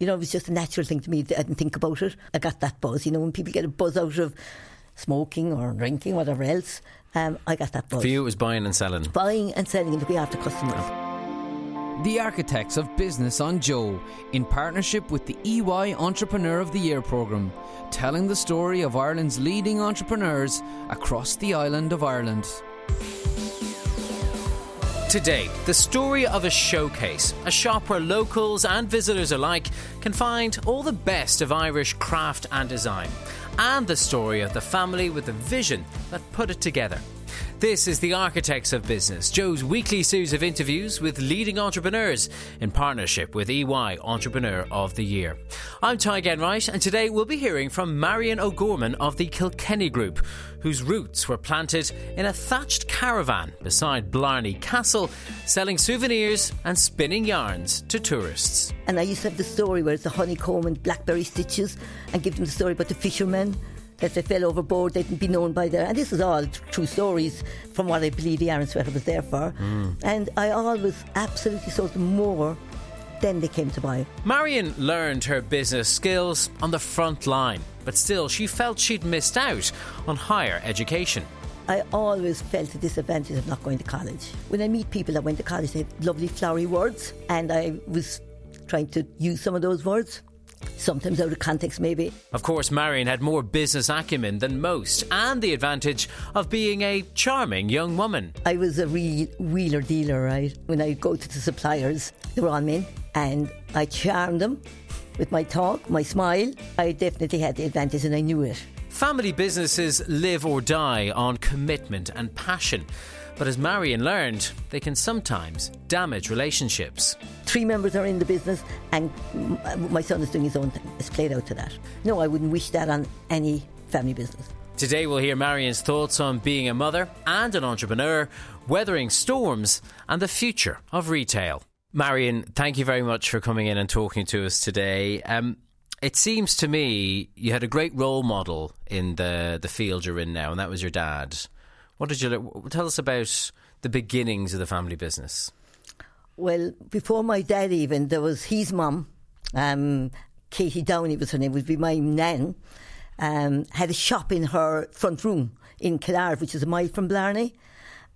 You know, it was just a natural thing to me. I didn't think about it. I got that buzz. You know, when people get a buzz out of smoking or drinking, whatever else, um, I got that buzz. For you, it was buying and selling. Buying and selling and looking after customers. The Architects of Business on Joe, in partnership with the EY Entrepreneur of the Year programme, telling the story of Ireland's leading entrepreneurs across the island of Ireland. Today, the story of a showcase, a shop where locals and visitors alike can find all the best of Irish craft and design, and the story of the family with the vision that put it together. This is the Architects of Business, Joe's weekly series of interviews with leading entrepreneurs in partnership with EY Entrepreneur of the Year. I'm Tadhg Enright, and today we'll be hearing from Marian O'Gorman of the Kilkenny Group, whose roots were planted in a thatched caravan beside Blarney Castle, selling souvenirs and spinning yarns to tourists. And I used to have the story where it's the honeycomb and blackberry stitches and give them the story about the fishermen that they fell overboard, they didn't be known by their. And this is all true stories from what I believe the Aran sweater was there for. Mm. And I always absolutely sold them more than they came to buy. Marian learned her business skills on the front line, but still she felt she'd missed out on higher education. I always felt a disadvantage of not going to college. When I meet people that went to college, they had lovely flowery words, and I was trying to use some of those words sometimes out of context, maybe. Of course, Marian had more business acumen than most and the advantage of being a charming young woman. I was a real wheeler dealer, right? When I go to the suppliers, they were all men, and I charmed them with my talk, my smile. I definitely had the advantage and I knew it. Family businesses live or die on commitment and passion. But as Marian learned, they can sometimes damage relationships. Three members are in the business, and my son is doing his own thing. It's played out to that. No, I wouldn't wish that on any family business. Today, we'll hear Marian's thoughts on being a mother and an entrepreneur, weathering storms, and the future of retail. Marian, thank you very much for coming in and talking to us today. Um, it seems to me you had a great role model in the the field you're in now, and that was your dad. What did you tell us about the beginnings of the family business? Well, before my dad, even there was his mum, um, Katie Downey was her name, would be my nan, um, had a shop in her front room in Killard, which is a mile from Blarney,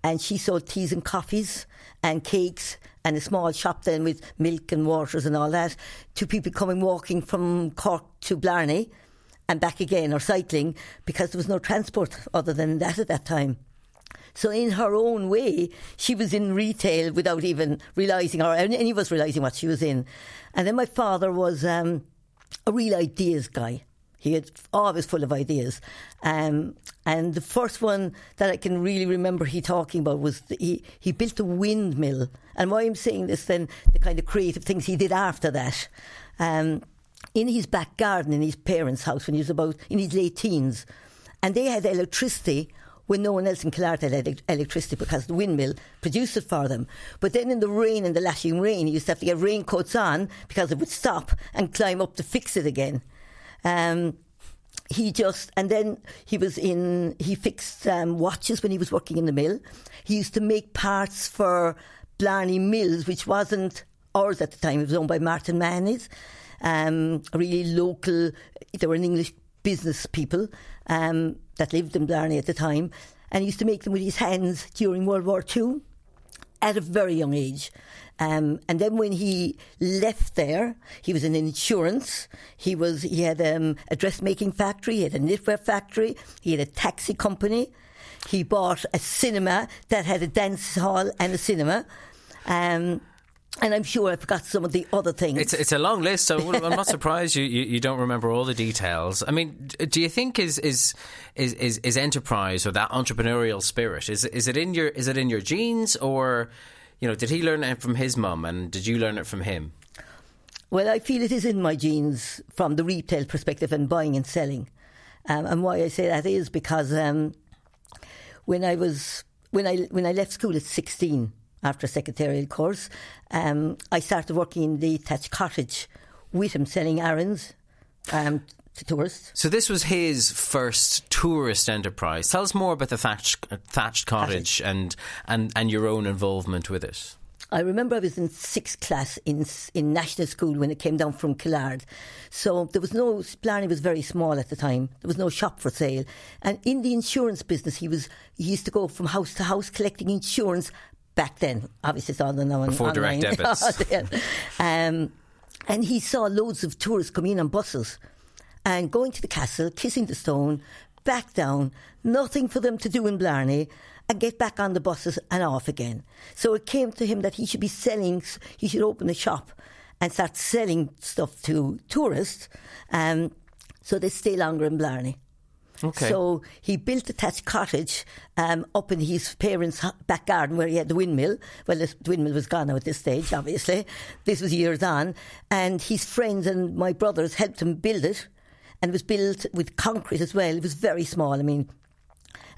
and she sold teas and coffees and cakes and a small shop then with milk and waters and all that to people coming walking from Cork to Blarney and back again or cycling because there was no transport other than that at that time. So in her own way, she was in retail without even realising, or any of us realising what she was in. And then my father was um, a real ideas guy. He had always full of ideas. Um, and the first one that I can really remember he talking about was the, he, he built a windmill. And why I'm saying this then, the kind of creative things he did after that. Um, in his back garden in his parents' house when he was about in his late teens. And they had electricity when no one else in Killard had electricity because the windmill produced it for them. But then in the rain, in the lashing rain, he used to have to get raincoats on because it would stop and climb up to fix it again. Um, he just and then he was in he fixed um, watches when he was working in the mill he used to make parts for blarney mills which wasn't ours at the time it was owned by martin Mahony's, um, really local they were an english business people um, that lived in Blarney at the time, and used to make them with his hands during World War II at a very young age. Um, and then when he left there, he was in insurance. He was he had um, a dressmaking factory, he had a knitwear factory, he had a taxi company. He bought a cinema that had a dance hall and a cinema. Um, and I'm sure I forgot some of the other things. It's, it's a long list, so I'm not surprised you, you, you, don't remember all the details. I mean, do you think is is is is, is enterprise or that entrepreneurial spirit is is it in your is it in your genes or you know did he learn it from his mum and did you learn it from him? Well, I feel it is in my genes from the retail perspective and buying and selling, um, and why I say that is because um, when I was when I when I left school at sixteen after a secretarial course. Um, I started working in the thatched cottage with him, selling Arans um, to tourists. So this was his first tourist enterprise. Tell us more about the thatched, thatched cottage, cottage, and, and, and your own involvement with it. I remember I was in sixth class in in national school when it came down from Killard. So there was no Blarney was very small at the time. There was no shop for sale, and in the insurance business, he was he used to go from house to house collecting insurance. Back then, obviously, it's all the now before online. direct debits. um, and he saw loads of tourists coming in on buses and going to the castle, kissing the stone, back down, nothing for them to do in Blarney, and get back on the buses and off again. So it came to him that he should be selling, he should open a shop and start selling stuff to tourists um, so they stay longer in Blarney. Okay. So he built a thatched cottage um, up in his parents' back garden where he had the windmill. Well, the windmill was gone now at this stage, obviously. This was years on. And his friends and my brothers helped him build it. And it was built with concrete as well. It was very small. I mean,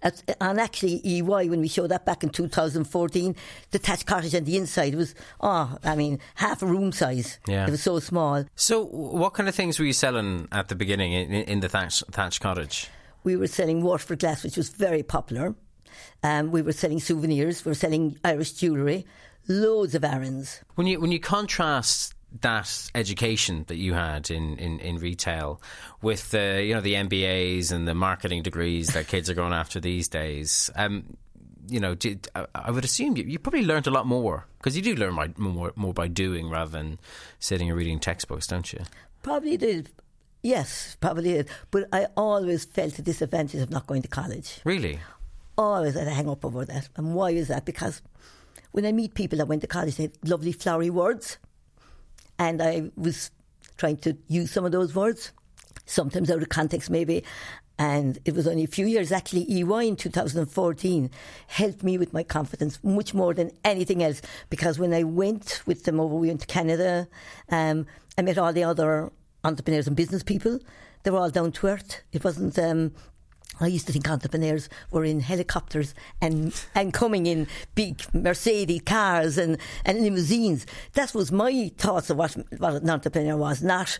at, and actually, EY, when we showed that back in 2014, the thatched cottage on the inside was, oh, I mean, half a room size. Yeah. It was so small. So, what kind of things were you selling at the beginning in, in the thatch, thatched cottage? We were selling Waterford glass, which was very popular. Um, we were selling souvenirs. We were selling Irish jewellery. Loads of Arans. When you when you contrast that education that you had in, in, in retail with the you know the MBAs and the marketing degrees that kids are going after these days. Um, you know, did, I would assume you, you probably learned a lot more because you do learn by, more more by doing rather than sitting and reading textbooks, don't you? Probably did. Yes, probably did. But I always felt the disadvantage of not going to college. Really? Always had a hang up over that. And why is that? Because when I meet people that went to college, they had lovely flowery words. And I was trying to use some of those words, sometimes out of context maybe. And it was only a few years, actually, EY in 2014 helped me with my confidence much more than anything else. Because when I went with them over, we went to Canada, um, I met all the other entrepreneurs and business people. They were all down to earth. It wasn't. Um, I used to think entrepreneurs were in helicopters and and coming in big Mercedes cars and, and limousines. That was my thoughts of what, what an entrepreneur was, not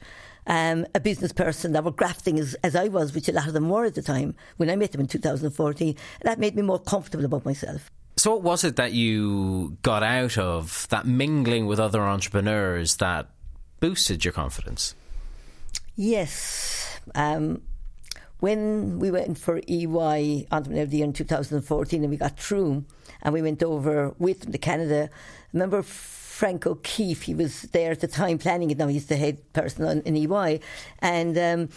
um, a business person that were grafting as, as I was, which a lot of them were at the time when I met them in 2014. That made me more comfortable about myself. So, what was it that you got out of that mingling with other entrepreneurs that boosted your confidence? Yes. Um, when we went for EY Entrepreneur of the Year in 2014 and we got through and we went over with them to Canada, remember Frank O'Keefe, he was there at the time planning it now, he's the head person on, in EY, and um,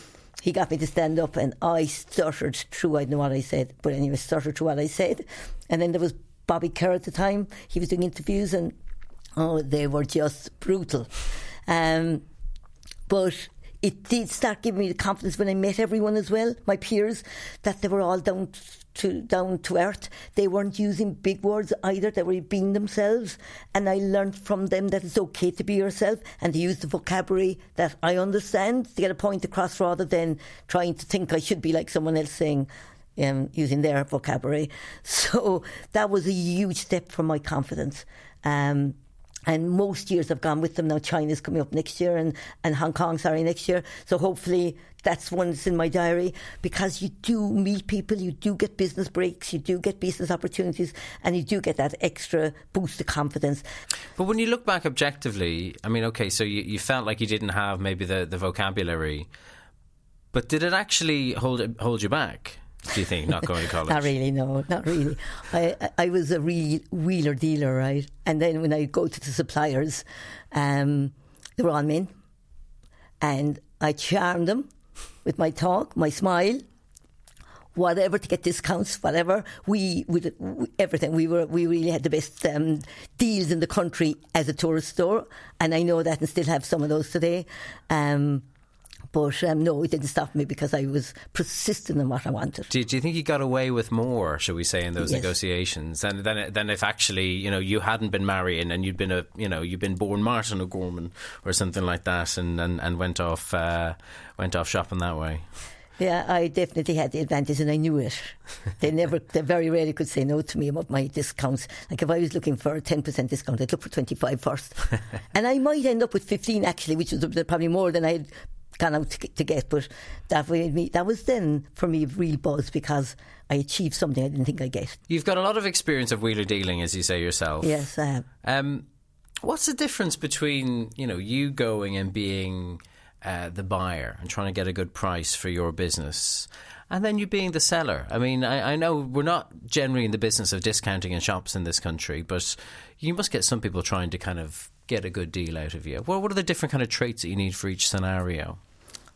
he got me to stand up and I stuttered through, I don't know what I said, but anyway, stuttered through what I said. And then there was Bobby Kerr at the time, he was doing interviews and oh, they were just brutal. Um, but it did start giving me the confidence when I met everyone as well, my peers, that they were all down to down to earth. They weren't using big words either. They were being themselves, and I learned from them that it's okay to be yourself and to use the vocabulary that I understand to get a point across, rather than trying to think I should be like someone else saying. Um, using their vocabulary, so that was a huge step for my confidence. Um, and most years I've gone with them. Now China's coming up next year and, and Hong Kong, sorry, next year. So hopefully that's one that's in my diary because you do meet people, you do get business breaks, you do get business opportunities, and you do get that extra boost of confidence. But when you look back objectively, I mean, okay, so you, you felt like you didn't have maybe the, the vocabulary, but did it actually hold hold you back? Do you think not going to college? not really, no, not really. I I was a real wheeler dealer, right? And then when I go to the suppliers, um, they were all men, and I charmed them with my talk, my smile, whatever to get discounts, whatever. We would everything. We were we really had the best um, deals in the country as a tourist store, and I know that and still have some of those today. Um, but um, no, it didn't stop me because I was persistent in what I wanted. Do, do you think you got away with more, shall we say, in those Yes. negotiations than, than than if actually you know you hadn't been Marian and you'd been a you know you'd been born Martin O'Gorman or something like that and and, and went off uh, went off shopping that way? Yeah, I definitely had the advantage, and I knew it. They never, they very rarely could say no to me about my discounts. Like if I was looking for a ten percent discount, I'd look for 25 first, and I might end up with fifteen actually, which was probably more than I had gone out to, to get. But that me, that was then for me a real buzz because I achieved something I didn't think I'd get. You've got a lot of experience of wheeler dealing, as you say yourself. Yes, I have. Um, What's the difference between you know you going and being uh, the buyer and trying to get a good price for your business, and then you being the seller? I mean, I, I know we're not generally in the business of discounting in shops in this country, but you must get some people trying to kind of get a good deal out of you. Well, what are the different kind of traits that you need for each scenario?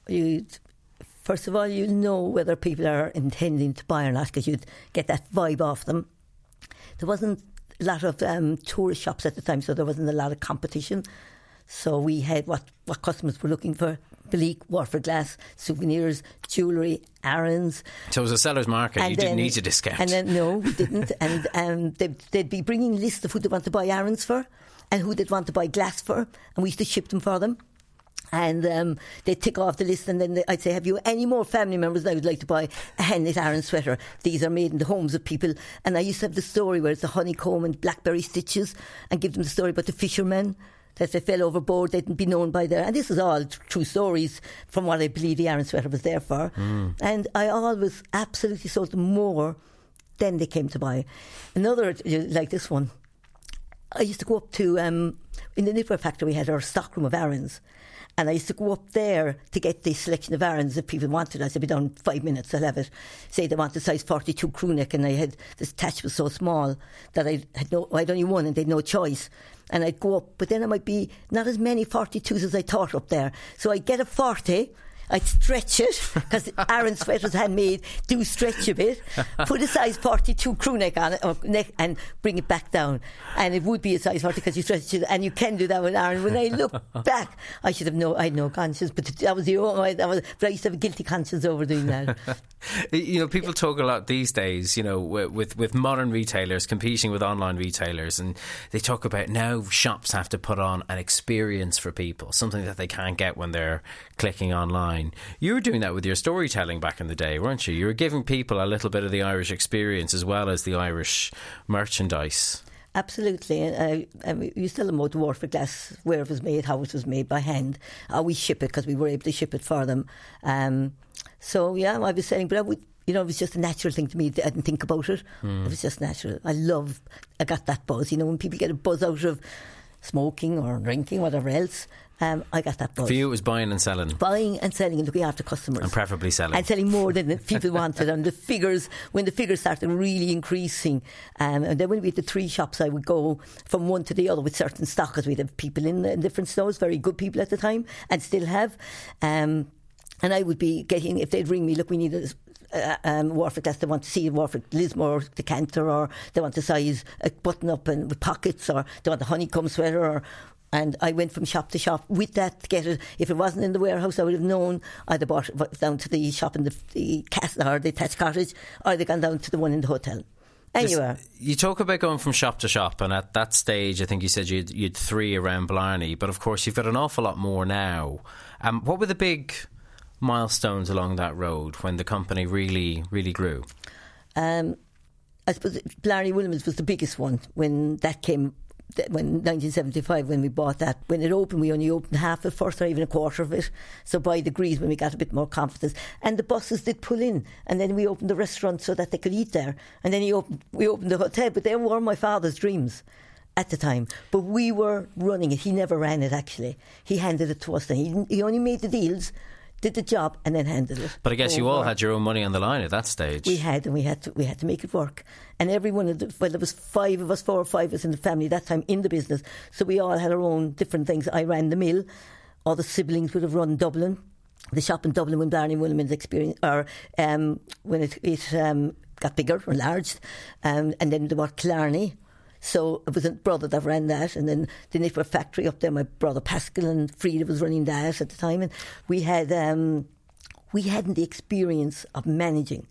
You first of all, you know whether people are intending to buy or not because you'd get that vibe off them. There wasn't a lot of um, tourist shops at the time, so there wasn't a lot of competition. So we had what, what customers were looking for Belleek, Waterford Glass, souvenirs, jewellery, Arans. So it was a seller's market. And you then- didn't need to discount. And then, no, we didn't. and um, they'd, they'd be bringing lists of who they want to buy Arans for and who they'd want to buy glass for. And we used to ship them for them. And um, they'd tick off the list, and then they- I'd say, Have you any more family members that would like to buy a Hennet Aran sweater? These are made in the homes of people. And I used to have the story where it's the honeycomb and blackberry stitches, and give them the story about the fishermen that they fell overboard, they'd be known by their. And this is all t- true stories from what I believe the Aran sweater was there for. And I always absolutely sold them more than they came to buy. Another, like this one, I used to go up to um, in the knitwear factory. We had our stockroom of Arans, and I used to go up there to get the selection of irons that people wanted. I said, be done five minutes, I'll have it. Say they want the size 42 crew neck, and I had, this patch was so small that I had no, I had only one and they had no choice. And I'd go up, but then there might be not as many 42s as I thought up there. So I'd get a 40 I stretch it because Aran sweaters handmade do stretch a bit. Put a size 42 crew neck on it neck and bring it back down, and it would be a size 40 because you stretch it, and you can do that with Aran. When I look back, I should have no I had no conscience, but that was the only—that was but I used to have a guilty conscience over doing that. You know, people talk a lot these days, you know, with, with modern retailers competing with online retailers, and they talk about now shops have to put on an experience for people, something that they can't get when they're clicking online. You were doing that with your storytelling back in the day, weren't you? You were giving people a little bit of the Irish experience as well as the Irish merchandise. Absolutely, uh, and you still know the Waterford glass, where it was made, how it was made by hand. Uh, we ship it because we were able to ship it for them. Um, so yeah, I was saying, but I would, you know, it was just a natural thing to me. I didn't think about it. It was just natural. I love, I got that buzz. You know, when people get a buzz out of smoking or drinking, whatever else, um, I got that buzz. For you, it was buying and selling, Buying and selling and looking after customers. and preferably selling. And selling more than the people wanted. And the figures, when the figures started really increasing, um, and then when we had the three shops, I would go from one to the other with certain stock because we'd have people in, in different stores, very good people at the time, and still have. Um, and I would be getting, if they'd ring me, look, we need a uh, um, Waterford glass, they want to see Waterford Lismore decanter, or they want to size a button up and with pockets, or they want a honeycomb sweater, or and I went from shop to shop with that to get it. If it wasn't in the warehouse, I would have known I'd have bought it down to the shop in the, the castle or the attached cottage, or they'd gone down to the one in the hotel. Anyway, You talk about going from shop to shop, and at that stage, I think you said you'd, you'd three around Blarney, but of course, you've got an awful lot more now. Um, what were the big milestones along that road when the company really, really grew? um, I suppose Blarney Woollen Mills was the biggest one when that came. When 1975, when we bought that, when it opened, we only opened half at first, or even a quarter of it. So by degrees, when we got a bit more confidence, and the buses did pull in, and then we opened the restaurant so that they could eat there, and then he opened, we opened the hotel. But they were my father's dreams at the time. But we were running it. He never ran it. Actually, he handed it to us. Then he, he only made the deals, did the job, and then handed it. But I guess you all had your own money on the line at that stage. We had, and we had to we had to make it work. And every one of the well, there was five of us, four or five of us in the family that time in the business. So we all had our own different things. I ran the mill. All the siblings would have run Dublin, the shop in Dublin when Barney Williams experience, or um, when it, it um, got bigger or enlarged, um, and then there was Killarney. So it was a brother that ran that, and then the knitwear factory up there. My brother Pascal and Frida was running that at the time, and we had um, we hadn't the experience of managing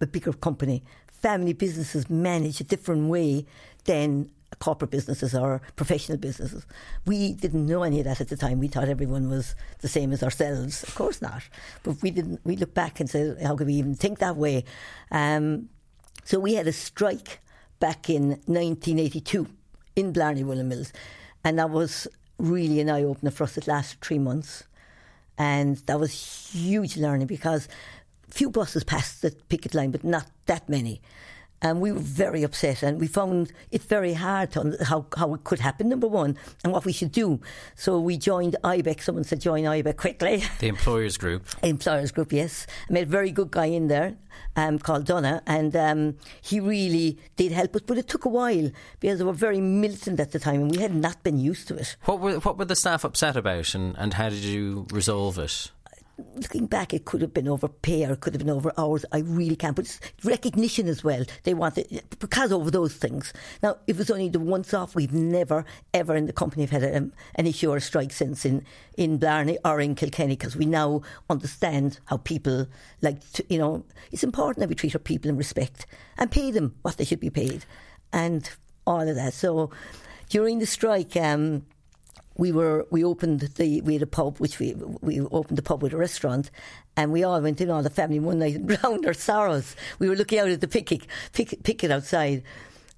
a bigger company. Family businesses manage a different way than corporate businesses or professional businesses. We didn't know any of that at the time. We thought everyone was the same as ourselves. Of course not. But we didn't. We look back and said, how could we even think that way? Um, so we had a strike back in 1982 in Blarney Woollen Mills, and that was really an eye opener for us. It lasted three months, and that was huge learning because few buses passed the picket line, but not that many. And we were very upset, and we found it very hard how, how it could happen, number one, and what we should do. So we joined IBEC. Someone said, join IBEC quickly. The employers group. Employers Group, yes. I met a very good guy in there um, called Donna, and um, he really did help us. But it took a while because they were very militant at the time, and we had not been used to it. What were what were the staff upset about, and, and how did you resolve it? Looking back, it could have been over pay or it could have been over hours. I really can't. But it's recognition as well. They wanted because over those things. Now, if it was only the once off, we've never ever in the company have had um, an issue or a strike since in in Blarney or in Kilkenny because we now understand how people like. To, you know, it's important that we treat our people in respect and pay them what they should be paid, and all of that. So during the strike. Um, we were we opened the we had a pub which we we opened the pub with a restaurant and we all went in all the family one night and drowned our sorrows. We were looking out at the picket picket, picket outside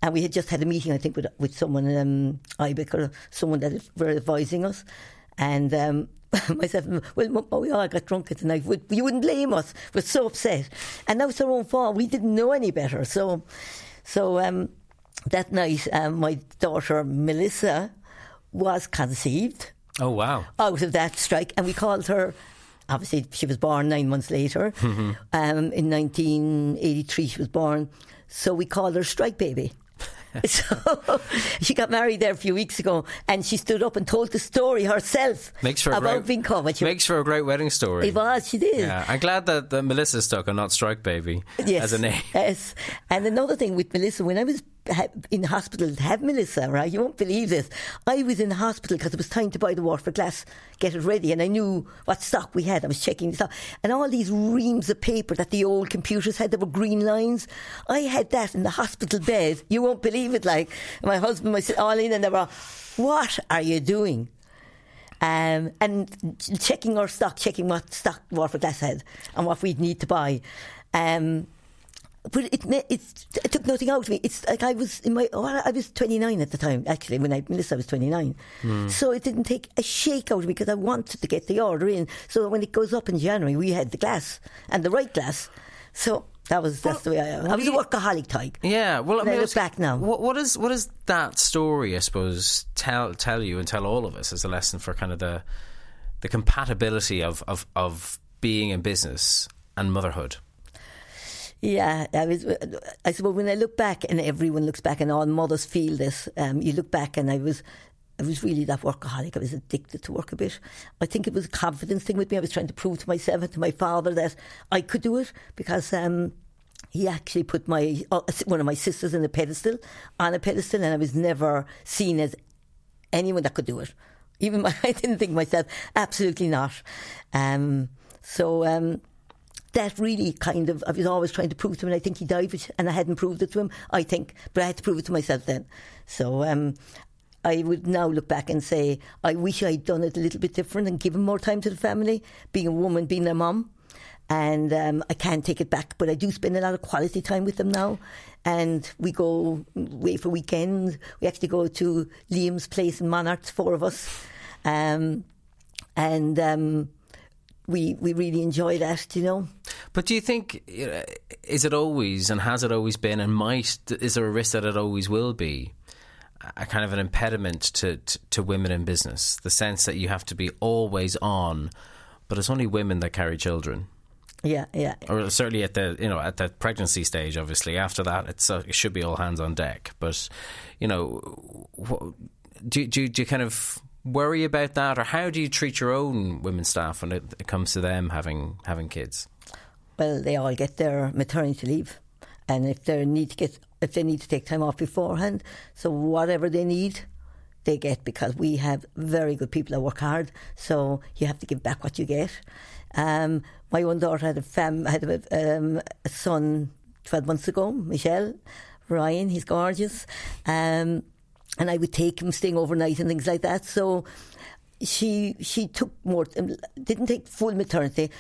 and we had just had a meeting I think with with someone um IBEC or someone that were advising us and um myself, well, we all got drunk at the night. You wouldn't blame us. We're so upset, and that was our own fault. We didn't know any better. So, so um, that night, um, my daughter Melissa was conceived Oh wow! out of that strike, and we called her. Obviously, she was born nine months later. Um, in 1983, she was born. So we called her Strike Baby. so she got married there a few weeks ago, and she stood up and told the story herself Makes for a about great, being covered. She- makes for a great wedding story. it was, she did. Yeah, I'm glad that, that Melissa stuck and not Strike Baby Yes. as a name. Yes. And another thing with Melissa, when I was in hospital have Melissa, right, you won't believe this. I was in hospital because it was time to buy the Waterford glass, get it ready, and I knew what stock we had. I was checking the stock. And all these reams of paper that the old computers had, there were green lines. I had that in the hospital bed. You won't believe it. Like, my husband, my all in, and they were, what are you doing? um, and checking our stock, checking what stock Waterford Glass had and what we'd need to buy. Um, but it, it's, it took nothing out of me. It's like I was in my, oh, I was 29 at the time, actually, when I, Melissa was 29. Hmm. So it didn't take a shake out of me because I wanted to get the order in. So when it goes up in January, we had the glass and the right glass. So that was, that's the way I am. I was a workaholic type. Yeah, well, I And I mean, look back now. What, what is what does that story, I suppose, tell tell you and tell all of us as a lesson for kind of the the compatibility of of, of being in business and motherhood? Yeah, I was. I suppose when I look back, and everyone looks back, and all mothers feel this. Um, you look back, and I was, I was really that workaholic. I was addicted to work a bit. I think it was a confidence thing with me. I was trying to prove to myself and to my father that I could do it because um, he actually put my uh, one of my sisters in a pedestal, on a pedestal, and I was never seen as anyone that could do it. Even my, I didn't think myself, absolutely not. Um, so um, that really kind of, I was always trying to prove to him, and I think he died, with, and I hadn't proved it to him, I think, but I had to prove it to myself then. So um, I would now look back and say, I wish I'd done it a little bit different and given more time to the family, being a woman, being their mum. And um, I can't take it back, but I do spend a lot of quality time with them now. And we go away for weekends. We actually go to Liam's place in Monarch, four of us. Um, and um, we we really enjoy that, you know. But do you think is it always and has it always been and might is there a risk that it always will be a kind of an impediment to, to, to women in business? The sense that you have to be always on, but it's only women that carry children. Yeah, yeah. or certainly at the you know at the pregnancy stage. Obviously, after that, it's uh, it should be all hands on deck. But you know, wh- do do do you kind of worry about that, or how do you treat your own women staff when it, comes to them having having kids? Well, they all get their maternity leave, and if they need to get if they need to take time off beforehand, so whatever they need, they get because we have very good people that work hard. So you have to give back what you get. Um, my one daughter had a fam had a, um, a son twelve months ago, Michelle Ryan. He's gorgeous, um, and I would take him staying overnight and things like that. So she she took more um, didn't take full maternity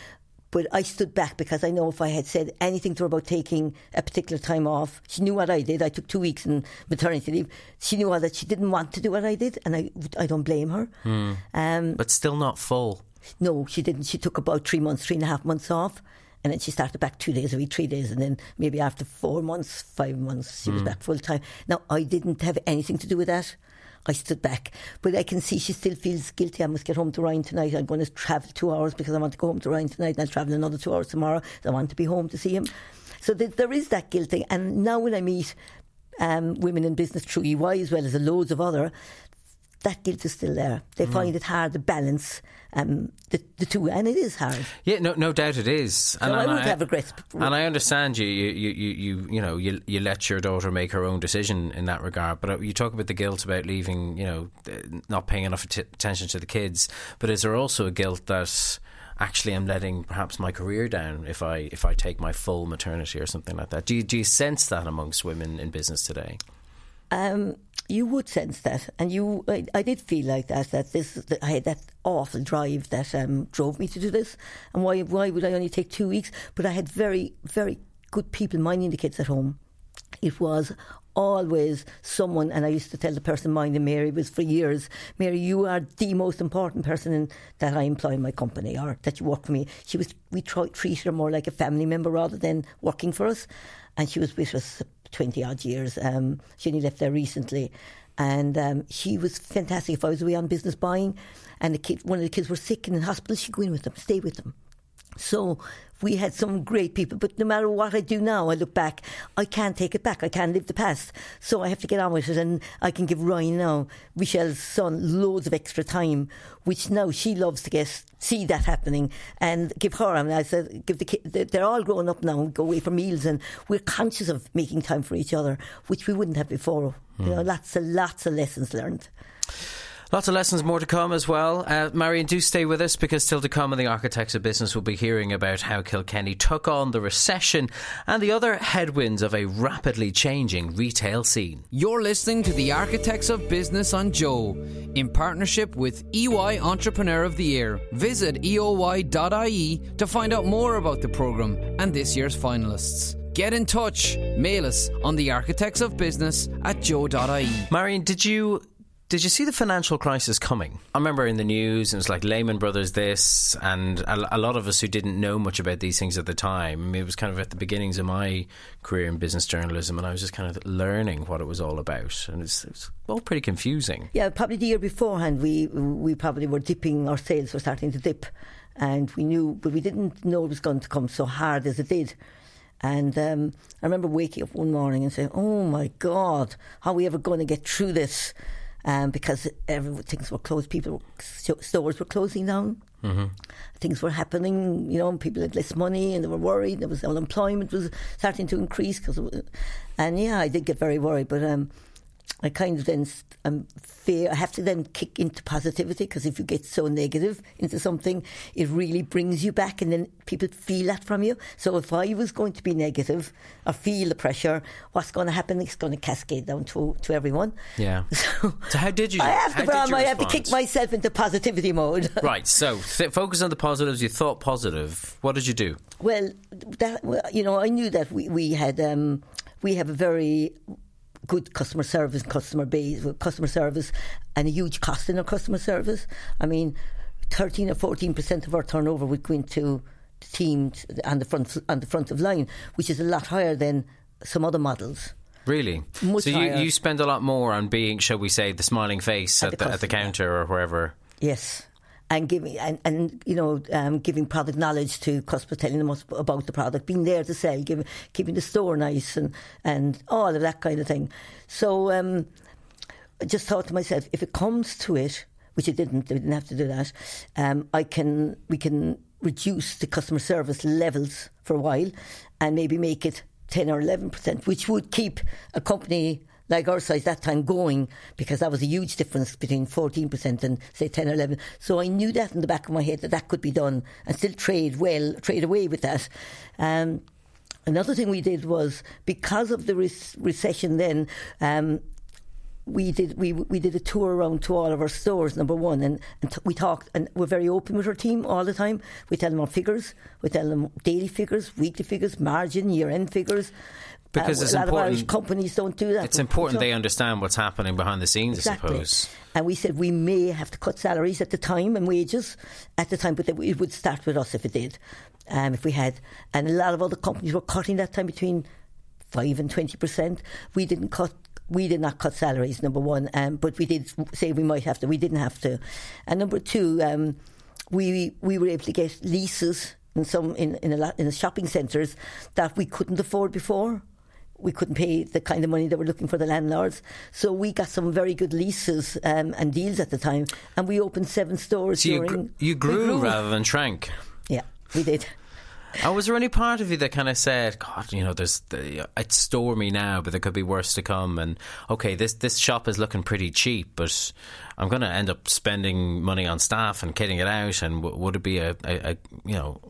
but I stood back because I know if I had said anything to her about taking a particular time off, she knew what I did. I took two weeks in maternity leave. She knew all that she didn't want to do what I did, and I, I don't blame her. Um, But still not full. no, she didn't. She took about three months, three and a half months off, And then she started back two days a week, three days, and then maybe after four months, five months, she was back full time. Now, I didn't have anything to do with that. I stood back, but I can see she still feels guilty. I must get home to Ryan tonight. I'm going to travel two hours because I want to go home to Ryan tonight, and I'll travel another two hours tomorrow. I want to be home to see him. So th- there is that guilt thing. And now when I meet um, women in business through EY as well as a loads of other, that guilt is still there. They find it hard to balance um, the, the two, and it is hard. Yeah, no, no doubt it is. So I would have regrets. And I understand you, you, you, you, you, you know, you, you let your daughter make her own decision in that regard. But uh, you talk about the guilt about leaving, you know, uh, not paying enough att- attention to the kids. But is there also a guilt that actually I'm letting perhaps my career down if I if I take my full maternity or something like that? Do you do you sense that amongst women in business today? Um, you would sense that, and you, I, I did feel like that. That this, that I had that awful drive that um, drove me to do this. And why, why would I only take two weeks? But I had very, very good people minding the kids at home. It was always someone, and I used to tell the person minding Mary was for years, Mary, you are the most important person in, that I employ in my company, or that you work for me. She was, we try, treated her more like a family member rather than working for us, and she was with us 20 odd years. Um, she only left there recently. And um, she was fantastic. If I was away on business buying and the kid, one of the kids were sick and in hospital, she'd go in with them, stay with them. So we had some great people, but no matter what I do now, I look back, I can't take it back. I can't live the past. So I have to get on with it. And I can give Ryan now, Michelle's son, loads of extra time, which now she loves to get, see that happening and give her. I mean, I said, give the kid, they're all grown up now and go away for meals and we're conscious of making time for each other, which we wouldn't have before. You know, hmm. lots of, lots of lessons learned. Lots of lessons more to come as well. Uh, Marian, do stay with us because still to come in the Architects of Business, we'll be hearing about how Kilkenny took on the recession and the other headwinds of a rapidly changing retail scene. You're listening to the Architects of Business on Joe in partnership with EY Entrepreneur of the Year. Visit eoy.ie to find out more about the programme and this year's finalists. Get in touch. Mail us on the architects of business at joe.ie. Marian, did you did you see the financial crisis coming? I remember in the news, it was like Lehman Brothers this, and a, a, lot of us who didn't know much about these things at the time. I mean, it was kind of at the beginnings of my career in business journalism, and I was just kind of learning what it was all about, and it's, it's all pretty confusing. Yeah, probably the year beforehand, we we probably were dipping, our sales were starting to dip, and we knew, but we didn't know it was going to come so hard as it did. And um, I remember waking up one morning and saying, "Oh my God, how are we ever going to get through this?" Um, because every, things were closed, people stores were closing down. Mm-hmm. Things were happening, you know. People had less money and they were worried. There was unemployment was starting to increase because, and yeah, I did get very worried. But um, I kind of then um, fear. I have to then kick into positivity because if you get so negative into something, it really brings you back, and then people feel that from you. So if I was going to be negative or feel the pressure, what's going to happen? It's going to cascade down to to everyone. Yeah. So, so how did you? I have to. I have to kick myself into positivity mode. right. So th- focus on the positives. You thought positive. What did you do? Well, that you know, I knew that we we had um, we have a very good customer service, customer base, customer service, and a huge cost in our customer service. I mean, thirteen or fourteen percent of our turnover would go into the team and the front on the front of line, which is a lot higher than some other models. Really? Much so you, you spend a lot more on being, shall we say, the smiling face at, At the, the at the counter or wherever. Yes. And giving and, and you know um, giving product knowledge to customers, telling them about the product, being there to sell, giving keeping the store nice, and and all of that kind of thing. So um, I just thought to myself, if it comes to it, which it didn't, they didn't have to do that. Um, I can we can reduce the customer service levels for a while, and maybe make it ten or eleven percent, which would keep a company like our size that time going because that was a huge difference between 14% and say 10 or 11 so I knew that in the back of my head that that could be done and still trade well trade away with that. Um, another thing we did was because of the re- recession then um, we did we we did a tour around to all of our stores number one and, and t- we talked and we're very open with our team all the time. We tell them our figures. We tell them daily figures weekly figures margin year end figures Because Uh, it's a lot of Irish important- companies don't do that. It's important they understand what's happening behind the scenes, Exactly. I suppose. And we said we may have to cut salaries at the time and wages at the time, but it would start with us if it did, um, if we had. And a lot of other companies were cutting that time between five and twenty percent. We didn't cut. We did not cut salaries. Number one, um, but we did say we might have to. We didn't have to. And number two, um, we we were able to get leases in some in in a lot in the shopping centres that we couldn't afford before we couldn't pay the kind of money they were looking for the landlords. So we got some very good leases um, and deals at the time, and we opened seven stores So you, gr- you we grew, rather than shrank. Yeah, we did. And was there any part of you that kind of said, "God, you know, there's the, it's stormy now, but there could be worse to come"? And okay, this this shop is looking pretty cheap, but I'm going to end up spending money on staff and kitting it out. And w- would it be a, a, a, you know,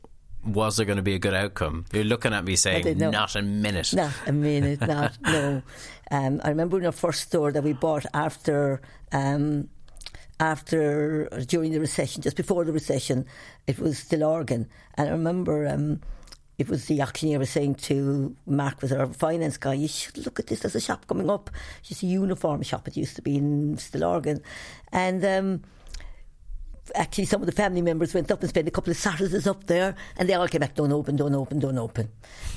was there going to be a good outcome? You're looking at me saying, didn't a minute." Not a minute, not no. Um, I remember in our first store that we bought after. Um, after during the recession, just before the recession, it was Stillorgan, and I remember um, it was the auctioneer was saying to Mark, was our finance guy, you should look at this. There's a shop coming up. It's just a uniform shop. It used to be in Stillorgan, and. Actually some of the family members went up and spent a couple of Saturdays up there and they all came back, don't open, don't open, don't open.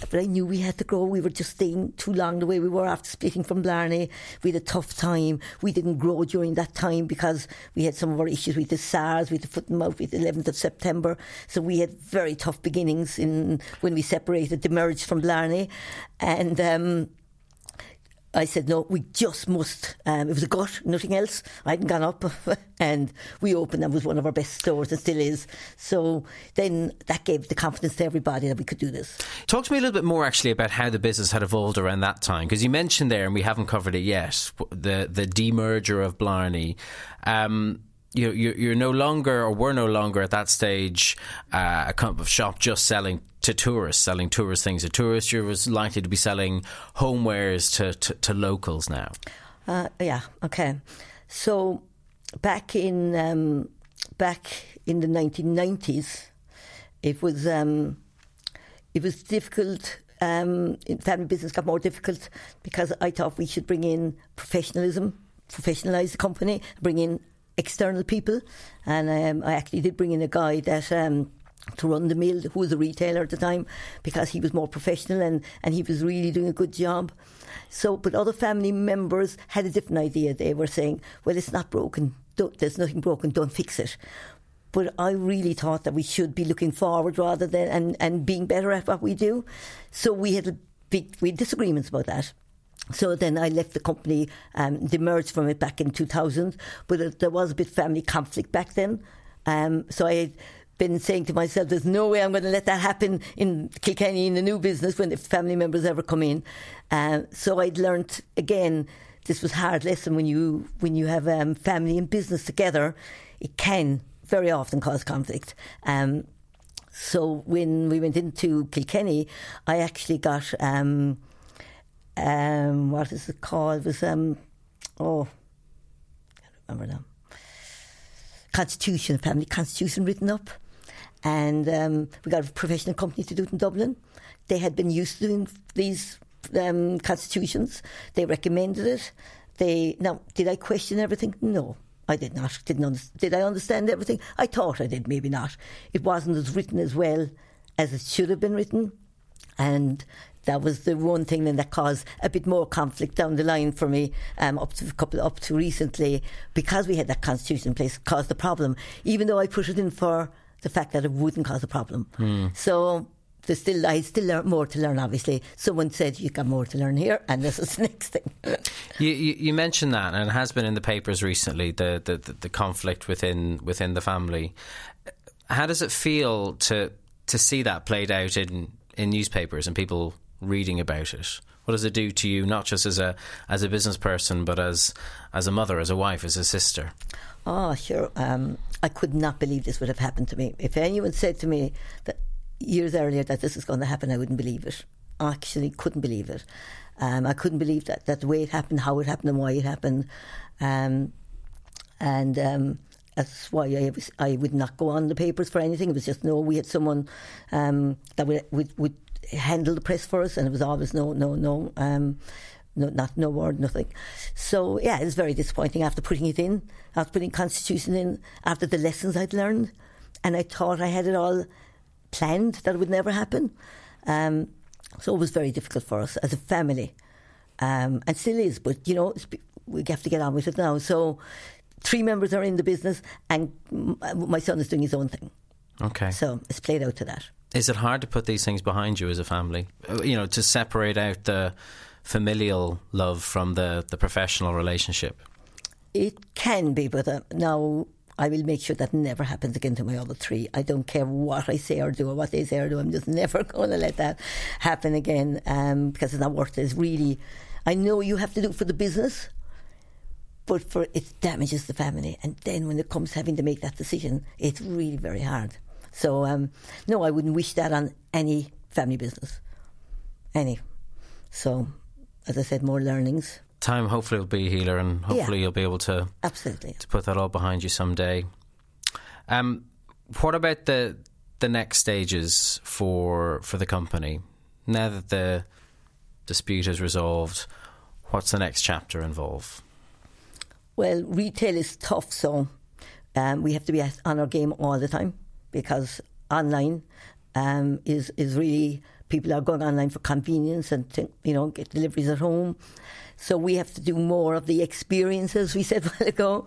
But I knew we had to grow. We were just staying too long the way we were after splitting from Blarney. We had a tough time. We didn't grow during that time because we had some of our issues with the SARS, with the foot and mouth, with the 11th of September. So we had very tough beginnings in when we separated, the merge from Blarney. And, um, I said, no, we just must. Um, it was a gut, nothing else. I hadn't gone up. and we opened and was one of our best stores and still is. So then that gave the confidence to everybody that we could do this. Talk to me a little bit more actually about how the business had evolved around that time because you mentioned there, and we haven't covered it yet, the the demerger of Blarney. Um, you, you're, no longer, or we're no longer at that stage, uh, a kind of shop just selling to tourists, selling tourist things to tourists. You're likely to be selling homewares to, to, to locals now. Uh, yeah, okay. So back in um, back in the 1990s, it was um, it was difficult. Um, family business got more difficult because I thought we should bring in professionalism, professionalise the company, bring in external people, and um, I actually did bring in a guy that. Um, to run the mill, who was a retailer at the time, because he was more professional and, and he was really doing a good job. So, but other family members had a different idea. They were saying, well, it's not broken. Don't, there's nothing broken. Don't fix it. But I really thought that we should be looking forward rather than and, and being better at what we do. So we had big we had disagreements about that. So then I left the company, um, demerged from it back in 2000. But there was a bit of family conflict back then. Um, so I had been saying to myself, there's no way I'm going to let that happen in Kilkenny in the new business when the family members ever come in. Um, so I'd learnt again, this was hard lesson when you when you have um, family and business together, it can very often cause conflict. Um, so when we went into Kilkenny, I actually got um, um, what is it called? It was um, oh, I can't remember now. Constitution, family constitution written up, and um, we got a professional company to do it in Dublin. They had been used to doing these um, constitutions. They recommended it. They now did I question everything? No. I did not. Didn't under, did I understand everything? I thought I did. Maybe not. It wasn't as written as well as it should have been written, and that was the one thing then that caused a bit more conflict down the line for me um, up to a couple up to recently because we had that constitution in place caused the problem even though I put it in for the fact that it wouldn't cause a problem so there's still I still learn more to learn obviously someone said you got more to learn here and this is the next thing You, you, you mentioned that, and it has been in the papers recently. The, the, the, the conflict within within the family. How does it feel to to see that played out in, in newspapers and people reading about it? What does it do to you, not just as a as a business person, but as as a mother, as a wife, as a sister? Oh, sure. Um, I could not believe this would have happened to me. If anyone said to me that years earlier that this is going to happen, I wouldn't believe it. I actually couldn't believe it. Um, I couldn't believe that, that the way it happened, how it happened, and why it happened. Um, and um, that's why I, was, I would not go on the papers for anything. It was just no. We had someone um, that would, would would handle the press for us, and it was always no, no, no. Um, no, not no word, nothing. So yeah, it was very disappointing after putting it in, after putting Constitution in, after the lessons I'd learned, and I thought I had it all planned that it would never happen. Um, so it was very difficult for us as a family, um, and still is. But you know, we have to get on with it now. So three members are in the business, and my son is doing his own thing. Okay. So it's played out to that. Is it hard to put these things behind you as a family? Uh, you know, to separate out the familial love from the, the professional relationship? It can be, but uh, now I will make sure that never happens again to my other three. I don't care what I say or do or what they say or do. I'm just never going to let that happen again um, because it's not worth it. It's really, I know you have to do it for the business, but for it damages the family. And then when it comes having to make that decision, it's really very hard. So um, no, I wouldn't wish that on any family business, any. So, as I said, more learnings. Time hopefully will be a healer, and hopefully yeah, you'll be able to absolutely to put that all behind you someday. Um, what about the the next stages for for the company now that the dispute is resolved? What's the next chapter involve? Well, retail is tough, so um, we have to be on our game all the time because online um, is is really people are going online for convenience and you know get deliveries at home. So we have to do more of the experiences we said a while ago,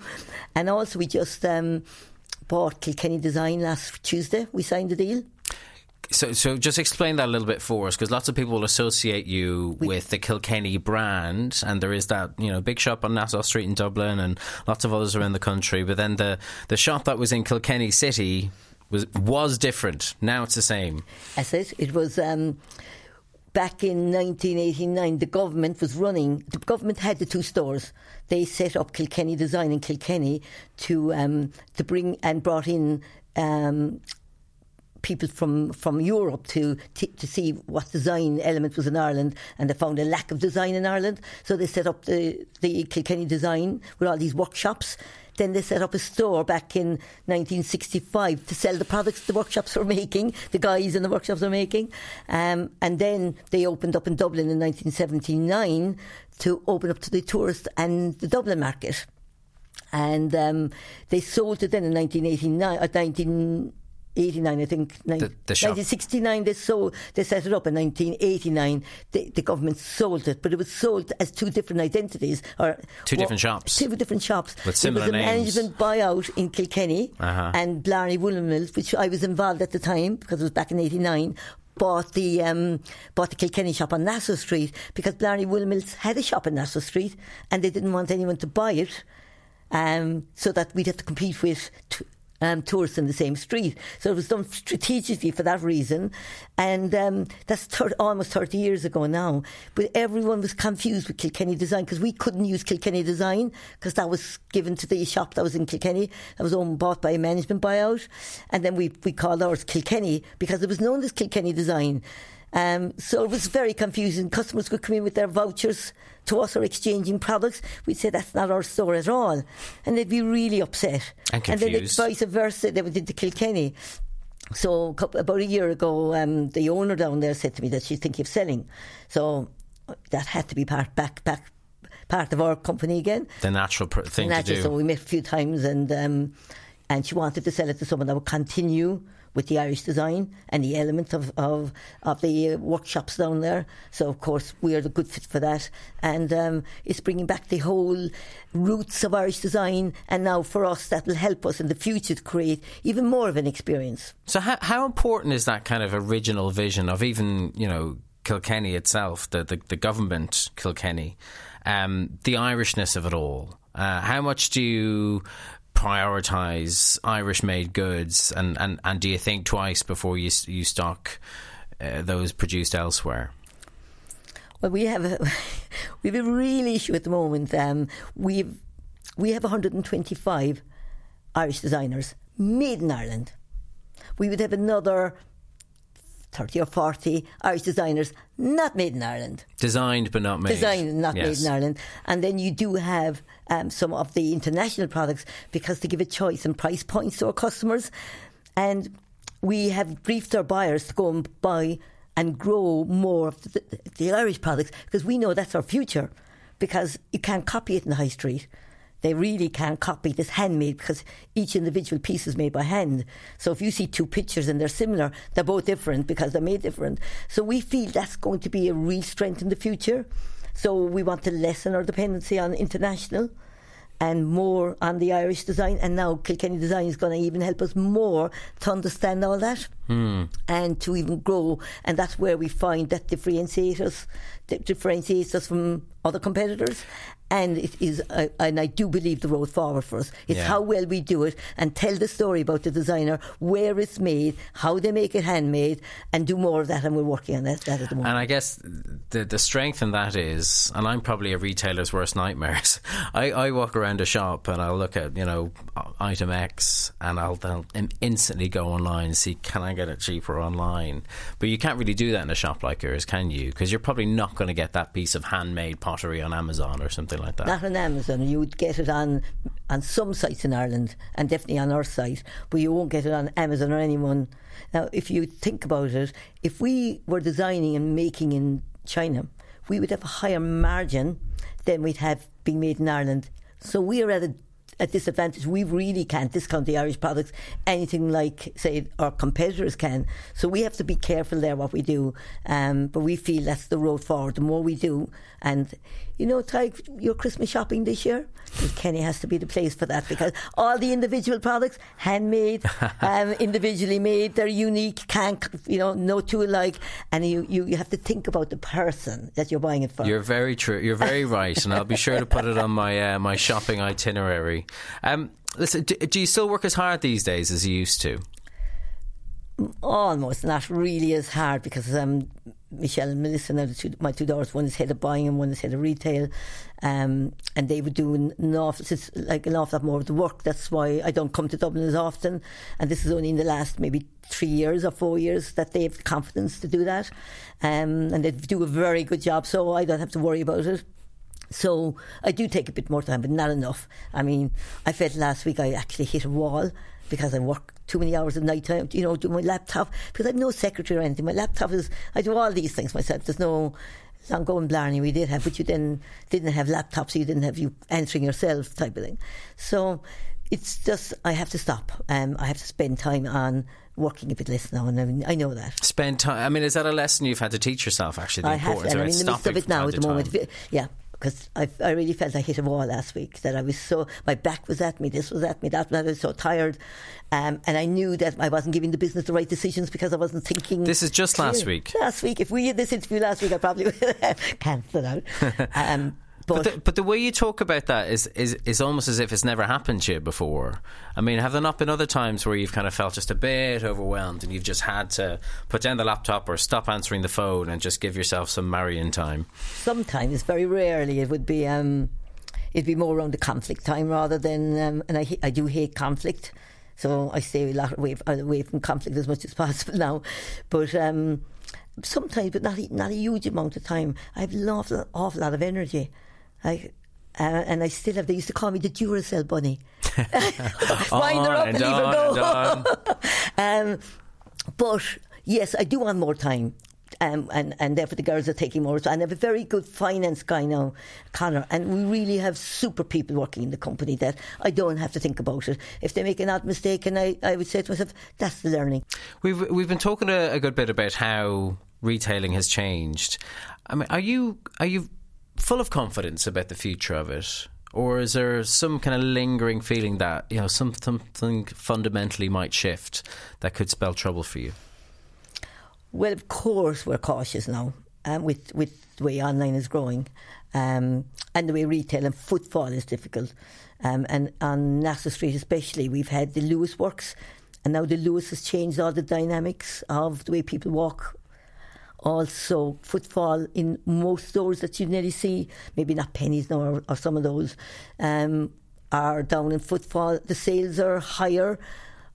and also we just um, bought Kilkenny Design last Tuesday. We signed the deal. So, so just explain that a little bit for us, because lots of people will associate you we, with the Kilkenny brand, and there is that you know big shop on Nassau Street in Dublin, and lots of others around the country. But then the the shop that was in Kilkenny City was was different. Now it's the same. I said it was. Um, back in 1989, the government was running. The government had the two stores. They set up Kilkenny Design in Kilkenny to um, to bring and brought in um, people from, from Europe to, to, to see what design element was in Ireland, and they found a lack of design in Ireland. So they set up the the Kilkenny Design with all these workshops. Then they set up a store back in 1965 to sell the products the workshops were making, the guys in the workshops were making. Um, and then they opened up in Dublin in 1979 to open up to the tourist and the Dublin market. And um, they sold it then in 1989, uh, 19, 89, I think. The, the 1969, they sold, they set it up in 1989. The, the, government sold it, but it was sold as two different identities or two well, different shops. Two different shops. With similar it was a names. management buyout in Kilkenny uh-huh. and Blarney Woollen Mills, which I was involved at the time because it was back in 89 bought the um, bought the Kilkenny shop on Nassau Street because Blarney Woollen Mills had a shop on Nassau Street and they didn't want anyone to buy it, um, so that we'd have to compete with. T- um, tourists in the same street. So it was done strategically for that reason. And um, that's thir- almost 30 years ago now. But everyone was confused with Kilkenny Design because we couldn't use Kilkenny Design because that was given to the shop that was in Kilkenny. That was owned bought by a management buyout. And then we, we called ours Kilkenny because it was known as Kilkenny Design. Um, so it was very confusing. Customers would come in with their vouchers to us or exchanging products. We'd say that's not our store at all. And they'd be really upset. And, and then vice versa, they would the Kilkenny. So about a year ago, um, the owner down there said to me that she's thinking of selling. So that had to be part back back part of our company again. The natural pr- thing the natural, to do. So we met a few times, and um, and she wanted to sell it to someone that would continue with the Irish design and the element of, of, of the workshops down there. So, of course, we are the good fit for that. And um, it's bringing back the whole roots of Irish design. And now for us, that will help us in the future to create even more of an experience. So, how, how important is that kind of original vision of even, you know, Kilkenny itself, the, the, the government Kilkenny, um, the Irishness of it all? Uh, how much do you prioritize Irish made goods, and, and, and do you think twice before you you stock uh, those produced elsewhere? Well, we have a we have a real issue at the moment. Um, we've we have 125 Irish designers made in Ireland. We would have another 30 or 40 Irish designers not made in Ireland. Designed but not made. Designed not yes. made in Ireland. And then you do have um, some of the international products because they give a choice and price points to our customers. And we have briefed our buyers to go and buy and grow more of the, the Irish products because we know that's our future because you can't copy it in the high street. They really can't copy this handmade because each individual piece is made by hand. So if you see two pictures and they're similar, they're both different because they're made different. So we feel that's going to be a real strength in the future. So we want to lessen our dependency on international and more on the Irish design. And now Kilkenny Design is going to even help us more to understand all that Hmm. and to even grow. And that's where we find that differentiates us, that differentiates us from other competitors. And it is, uh, and I do believe the road forward for us. It's Yeah. how well we do it and tell the story about the designer, where it's made, how they make it handmade, and do more of that. And we're working on that, that at the moment. And I guess the the strength in that is, and I'm probably a retailer's worst nightmares. I, I walk around a shop and I'll look at you know item X and I'll then instantly go online and see can I get it cheaper online. But you can't really do that in a shop like yours, can you? Because you're probably not going to get that piece of handmade pottery on Amazon or something like that. Not on Amazon. You would get it on on some sites in Ireland and definitely on our site, but you won't get it on Amazon or anyone. Now, if you think about it, if we were designing and making in China, we would have a higher margin than we'd have being made in Ireland. So we are at a a disadvantage. We really can't discount the Irish products anything like, say, our competitors can. So we have to be careful there what we do. Um, but we feel that's the road forward. The more we do, and you know, try your Christmas shopping this year. Kenny has to be the place for that because all the individual products, handmade, um, individually made, they're unique. Can't you know, no two alike, and you, you you have to think about the person that you're buying it for. You're very true. You're very right, and I'll be sure to put it on my uh, my shopping itinerary. Um, listen, do, do you still work as hard these days as you used to? almost not really as hard because um, Michelle now the two, my two daughters, one is head of buying and one is head of retail, um, and they would do an, awful, like an awful lot more of the work. That's why I don't come to Dublin as often, and this is only in the last maybe three years or four years that they have the confidence to do that, um, and they do a very good job. So I don't have to worry about it. So I do take a bit more time, but not enough. I mean, I felt last week I actually hit a wall because I work too many hours at night time, you know, do my laptop because I've no secretary or anything. My laptop is I do all these things myself. There's no long going blarney we did have, but you then didn't have laptops, so you didn't have you answering yourself type of thing. So it's just I have to stop. Um, I have to spend time on working a bit less now, and I, mean, I know that. Spend time. I mean, is that a lesson you've had to teach yourself? Actually, the I have, importance and of I'm it, in the midst of it now at the moment. time. Yeah, because I, I really felt I hit a wall last week. That I was so my back was at me, this was at me, that I was so tired, um, and I knew that I wasn't giving the business the right decisions because I wasn't thinking. This is just last week. Last week, if we had this interview last week, I probably would have cancelled out. Um, But the, but the way you talk about that is, is is almost as if it's never happened to you before. I mean, have there not been other times where you've kind of felt just a bit overwhelmed and you've just had to put down the laptop or stop answering the phone and just give yourself some Marian time? sometimes, very rarely, it would be um, it'd be more around the conflict time rather than. Um, and I I do hate conflict, so I stay a lot away, away from conflict as much as possible now. But um, sometimes, but not a- not a huge amount of time. I have an awful, awful lot of energy. I. Uh, and I still have. They used to call me the Duracell bunny. Wind her up and leave her go. Um, but yes, I do want more time. Um, and, and therefore the girls are taking more. And I have a very good finance guy now, Connor, and we really have super people working in the company that I don't have to think about it. If they make an odd mistake, and I, I would say to myself, that's the learning. We've we've been talking a, a good bit about how retailing has changed. I mean, are you are you full of confidence about the future of it, or is there some kind of lingering feeling that you know some, something fundamentally might shift that could spell trouble for you? Well, of course, we're cautious now um, with with the way online is growing, um, and the way retail and footfall is difficult. Um, and on Nassau Street, especially, we've had the Luas works, and now the Luas has changed all the dynamics of the way people walk. Also, footfall in most stores that you nearly see, maybe not Penneys now or, or some of those, um, are down in footfall. The sales are higher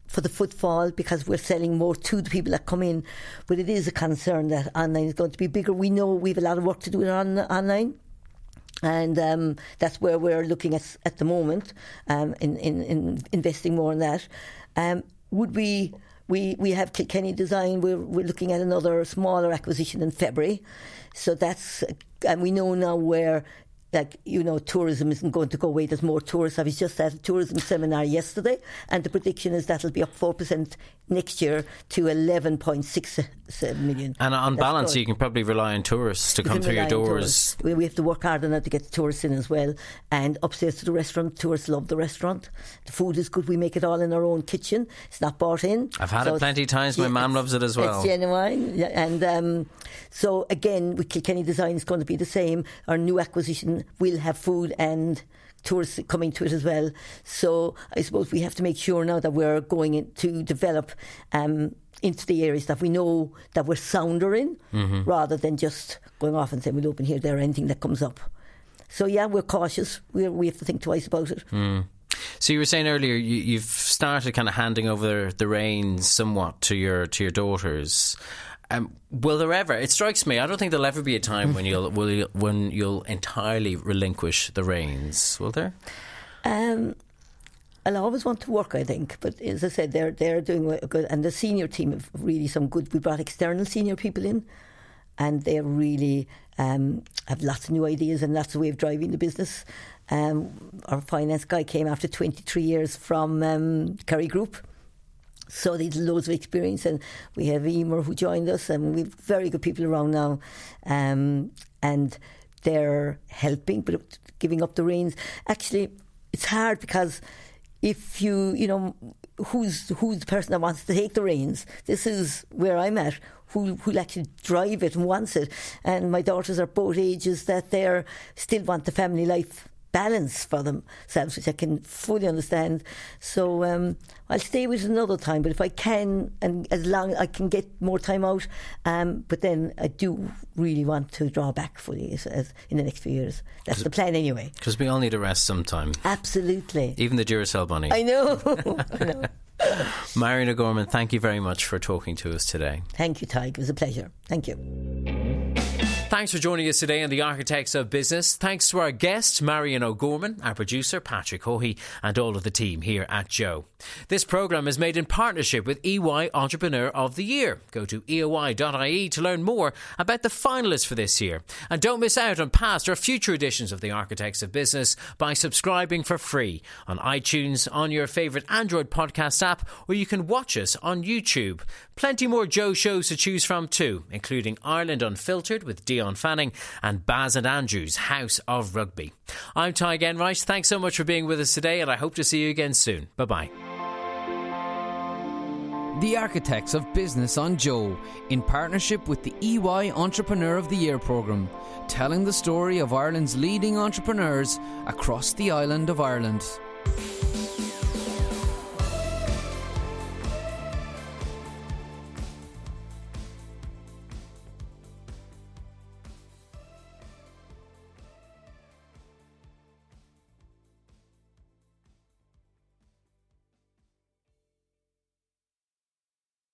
for the footfall because we're selling more to the people that come in. But it is a concern that online is going to be bigger. We know we have a lot of work to do on online. And um, that's where we're looking at at the moment, um, in, in, in investing more in that. Um, would we we, we have Kilkenny Design. We're, we're looking at another smaller acquisition in February. So that's, and we know now where like you know tourism isn't going to go away there's more tourists I was just at a tourism seminar yesterday and the prediction is that'll be up 4% next year to 11.6 million And on That's balance, good. you can probably rely on tourists to We come through your doors. We, we have to work harder now to get the tourists in as well. And upstairs to the restaurant, tourists love the restaurant. The food is good. We make it all in our own kitchen. It's not bought in. I've had So it plenty of times. My mum loves it as well. It's genuine. Yeah, And um, so, again, with Kilkenny Design, is going to be the same. Our new acquisition will have food and tourists coming to it as well. So I suppose we have to make sure now that we're going in to develop um, into the areas that we know that we're sounder in, Mm-hmm. rather than just going off and saying we'll open here, there, anything that comes up. So yeah, we're cautious. We're, we have to think twice about it. Mm. So you were saying earlier you, you've started kind of handing over the reins somewhat to your to your daughters. Um, will there ever? It strikes me. I don't think there'll ever be a time when you'll will you, when you'll entirely relinquish the reins. Will there? Um, I'll always want to work, I think. But as I said, they're they're doing good, and the senior team have really some good. We brought external senior people in, and they really um, have lots of new ideas and lots of way of driving the business. Um, our finance guy came after 23 years from um, Kerry Group. So had loads of experience, and we have Emer who joined us, and we've very good people around now, um, and they're helping, but giving up the reins. Actually, it's hard because if you, you know, who's who's the person that wants to take the reins? This is where I'm at. Who who'll actually drive it and wants it? And my daughters are both ages that they're still want the family life balance for themselves, which I can fully understand. So um, I'll stay with another time, but if I can, and as long I can get more time out, um, but then I do really want to draw back fully as, as in the next few years. That's the plan anyway. Because we all need a rest sometime. Absolutely. Even the Duracell bunny. I know. I know. Marian O'Gorman, thank you very much for talking to us today. Thank you, Tadhg. It was a pleasure. Thank you. Thanks for joining us today on the Architects of Business. Thanks to our guest, Marian O'Gorman, our producer, Patrick Hohey, and all of the team here at Joe. This programme is made in partnership with EY Entrepreneur of the Year. Go to E eoi.ie to learn more about the finalists for this year. And don't miss out on past or future editions of the Architects of Business by subscribing for free on iTunes, on your favourite Android podcast app, or you can watch us on YouTube. Plenty more Joe shows to choose from too, including Ireland Unfiltered with Dion Fanning and Baz and Andrews House of Rugby. I'm Tadhg Enright. Thanks so much for being with us today, and I hope to see you again soon. Bye bye. The Architects of Business on Joe, in partnership with the EY Entrepreneur of the Year programme, telling the story of Ireland's leading entrepreneurs across the island of Ireland.